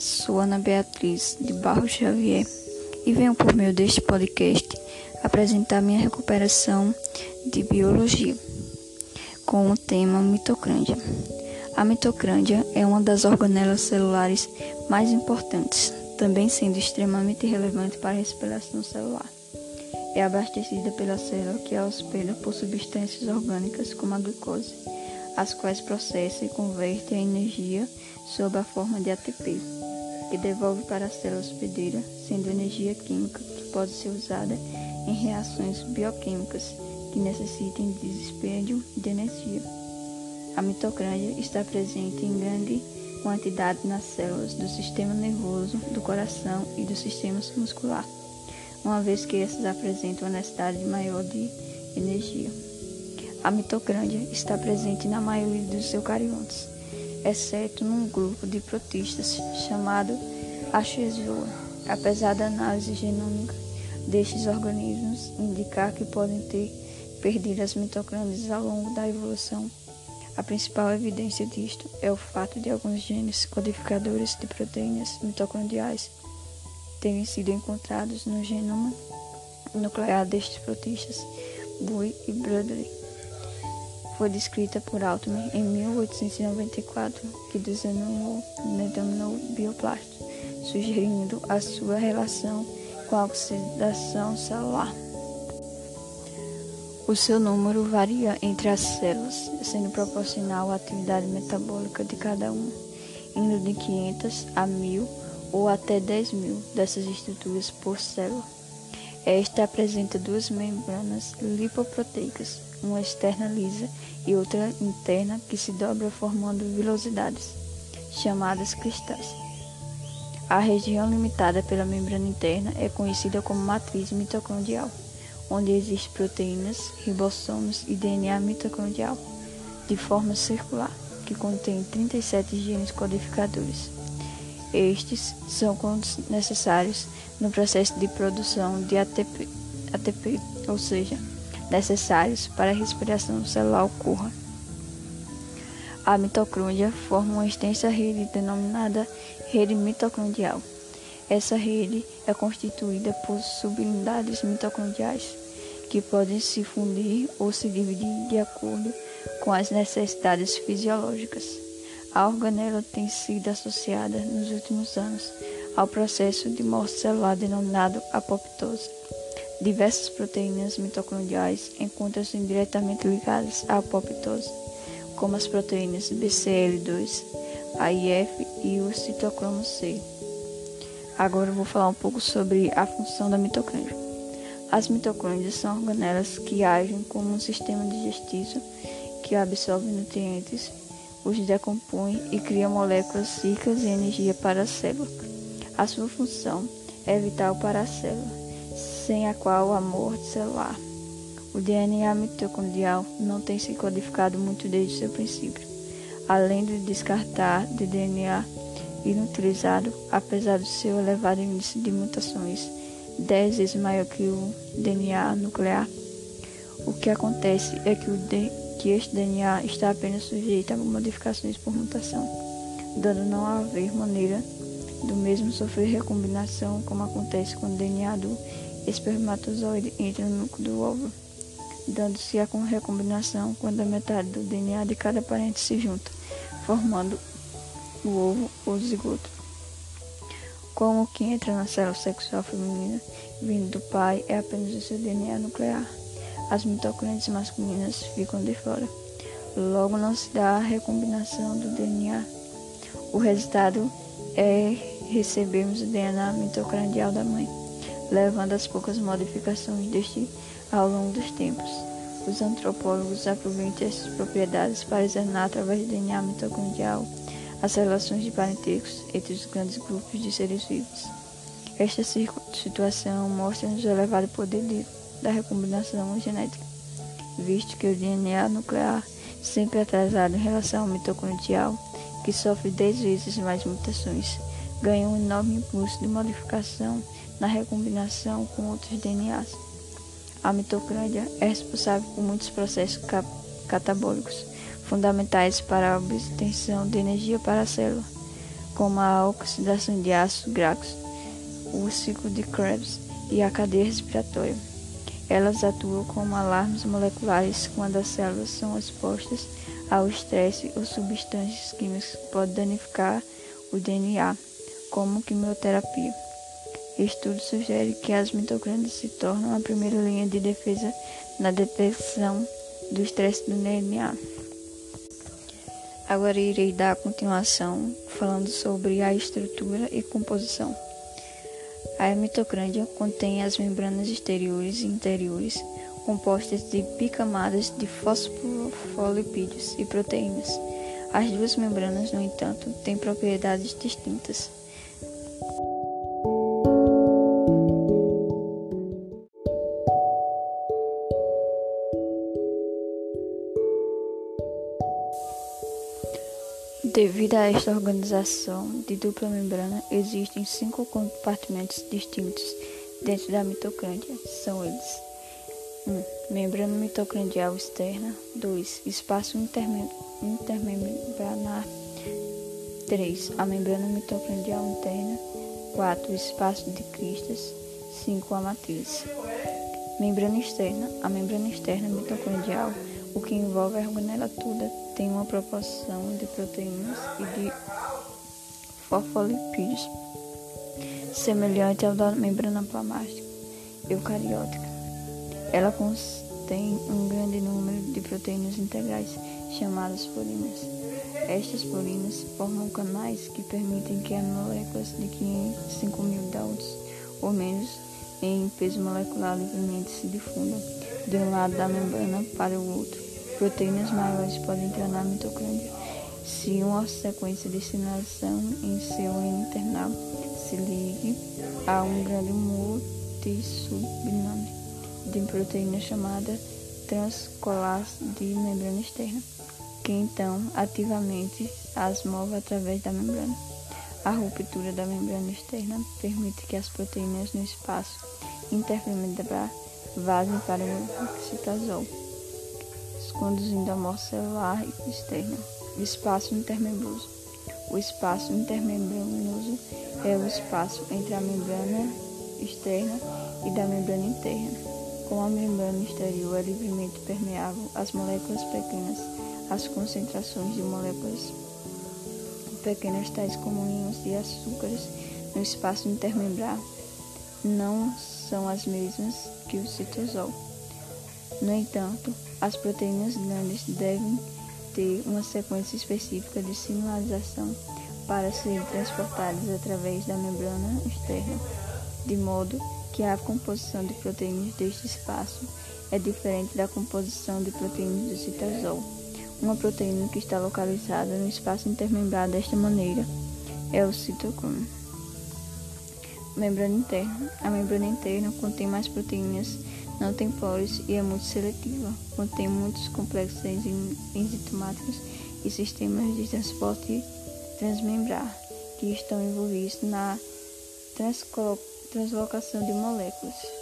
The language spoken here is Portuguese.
Sou Ana Beatriz de Barro Xavier e venho por meio deste podcast apresentar minha recuperação de biologia com o tema mitocôndria. A mitocôndria é uma das organelas celulares mais importantes, também sendo extremamente relevante para a respiração celular. É abastecida pela célula que a hospeda por substâncias orgânicas como a glicose as quais processa e converte a energia sob a forma de ATP, que devolve para a célula hospedeira, sendo energia química que pode ser usada em reações bioquímicas que necessitem de dispêndio de energia. A mitocôndria está presente em grande quantidade nas células do sistema nervoso, do coração e do sistema muscular, uma vez que essas apresentam uma necessidade maior de energia. A mitocôndria está presente na maioria dos eucariotas, exceto num grupo de protistas chamado Archezoa, apesar da análise genômica destes organismos indicar que podem ter perdido as mitocôndrias ao longo da evolução. A principal evidência disto é o fato de alguns genes codificadores de proteínas mitocondriais terem sido encontrados no genoma nuclear destes protistas, Bui e Bradley foi descrita por Altman em 1894, que denominou, denominou sugerindo a sua relação com a oxidação celular. O seu número varia entre as células, sendo proporcional à atividade metabólica de cada uma, indo de 500 a 1000 ou até 10 mil dessas estruturas por célula. Esta apresenta duas membranas lipoproteicas, uma externa lisa e outra interna que se dobra formando vilosidades, chamadas cristais. A região limitada pela membrana interna é conhecida como matriz mitocondrial, onde existem proteínas, ribossomos e DNA mitocondrial, de forma circular, que contém 37 genes codificadores. Estes são necessários no processo de produção de ATP, ATP ou seja, necessários para a respiração celular ocorra. A mitocôndria forma uma extensa rede denominada rede mitocondrial. Essa rede é constituída por subunidades mitocondriais que podem se fundir ou se dividir de acordo com as necessidades fisiológicas. A organela tem sido associada nos últimos anos ao processo de morte celular denominado apoptose. Diversas proteínas mitocondriais encontram-se diretamente ligadas à apoptose, como as proteínas BCL2, AIF e o citocromo C. Agora vou falar um pouco sobre a função da mitocôndria. As mitocôndrias são organelas que agem como um sistema digestivo que absorve nutrientes, os decompõe e cria moléculas ricas em energia para a célula. A sua função é vital para a célula sem a qual a morte celular. O DNA mitocondrial não tem se codificado muito desde seu princípio, além de descartar de DNA inutilizado, apesar do seu elevado índice de mutações, 10 vezes maior que o DNA nuclear. O que acontece é que, o que este DNA está apenas sujeito a modificações por mutação, dando não haver maneira do mesmo sofrer recombinação como acontece com o DNA do espermatozoide entra no núcleo do óvulo, dando-se a recombinação quando a metade do DNA de cada parente se junta, formando o ovo ou zigoto. Como o que entra na célula sexual feminina, vindo do pai, é apenas o seu DNA nuclear. As mitocôndrias masculinas ficam de fora. Logo não se dá a recombinação do DNA. O resultado é recebermos o DNA mitocondrial da mãe levando às poucas modificações deste ao longo dos tempos. Os antropólogos aproveitam essas propriedades para examinar através do DNA mitocondrial as relações de parentescos entre os grandes grupos de seres vivos. Esta situação mostra-nos o elevado poder de, da recombinação genética, visto que o DNA nuclear, sempre atrasado em relação ao mitocondrial, que sofre 10 vezes mais mutações, ganha um enorme impulso de modificação na recombinação com outros DNAs. A mitocôndria é responsável por muitos processos catabólicos fundamentais para a obtenção de energia para a célula, como a oxidação de ácidos graxos, o ciclo de Krebs e a cadeia respiratória. Elas atuam como alarmes moleculares quando as células são expostas ao estresse ou substâncias químicas que podem danificar o DNA, como quimioterapia. Estudos sugerem que as mitocôndrias se tornam a primeira linha de defesa na detecção do estresse do DNA. Agora irei dar continuação falando sobre a estrutura e composição. A mitocôndria contém as membranas exteriores e interiores compostas de bicamadas de fosfolipídios e proteínas. As duas membranas, no entanto, têm propriedades distintas. Devido a esta organização de dupla membrana, existem cinco compartimentos distintos dentro da mitocôndria. São eles: 1. Um, membrana mitocondrial externa. 2. Espaço intermembranar. 3. A membrana mitocondrial interna. 4. Espaço de cristas. 5. A matriz. Membrana externa. A membrana externa mitocondrial o que envolve a organela toda tem uma proporção de proteínas e de fosfolipídios semelhante ao da membrana plasmática eucariótica. Ela contém um grande número de proteínas integrais chamadas purinas. Estas purinas formam canais que permitem que as moléculas de 5 mil Daltons ou menos em peso molecular livremente se difundam de um lado da membrana para o outro. Proteínas maiores podem entrar na mitocôndria se uma sequência de sinalização em seu internal se ligue a um grande multissubnome de proteína chamada transcolase de membrana externa, que então ativamente as move através da membrana. A ruptura da membrana externa permite que as proteínas no espaço intermembrar vazem para o citosol, conduzindo a morte celular externa. Espaço intermembroso. O espaço intermembranoso é o espaço entre a membrana externa e da membrana interna. Como a membrana exterior é livremente permeável às moléculas pequenas, as concentrações de moléculas pequenas, tais como íons de açúcares, no espaço intermembrar não são as mesmas que o citosol. No entanto, as proteínas grandes devem ter uma sequência específica de sinalização para serem transportadas através da membrana externa, de modo que a composição de proteínas deste espaço é diferente da composição de proteínas do citosol. Uma proteína que está localizada no espaço intermembrar desta maneira é o citocromo. Membrana interna. A membrana interna contém mais proteínas, não tem poros e é muito seletiva. Contém muitos complexos enzimáticos e sistemas de transporte transmembrar que estão envolvidos na translocação de moléculas.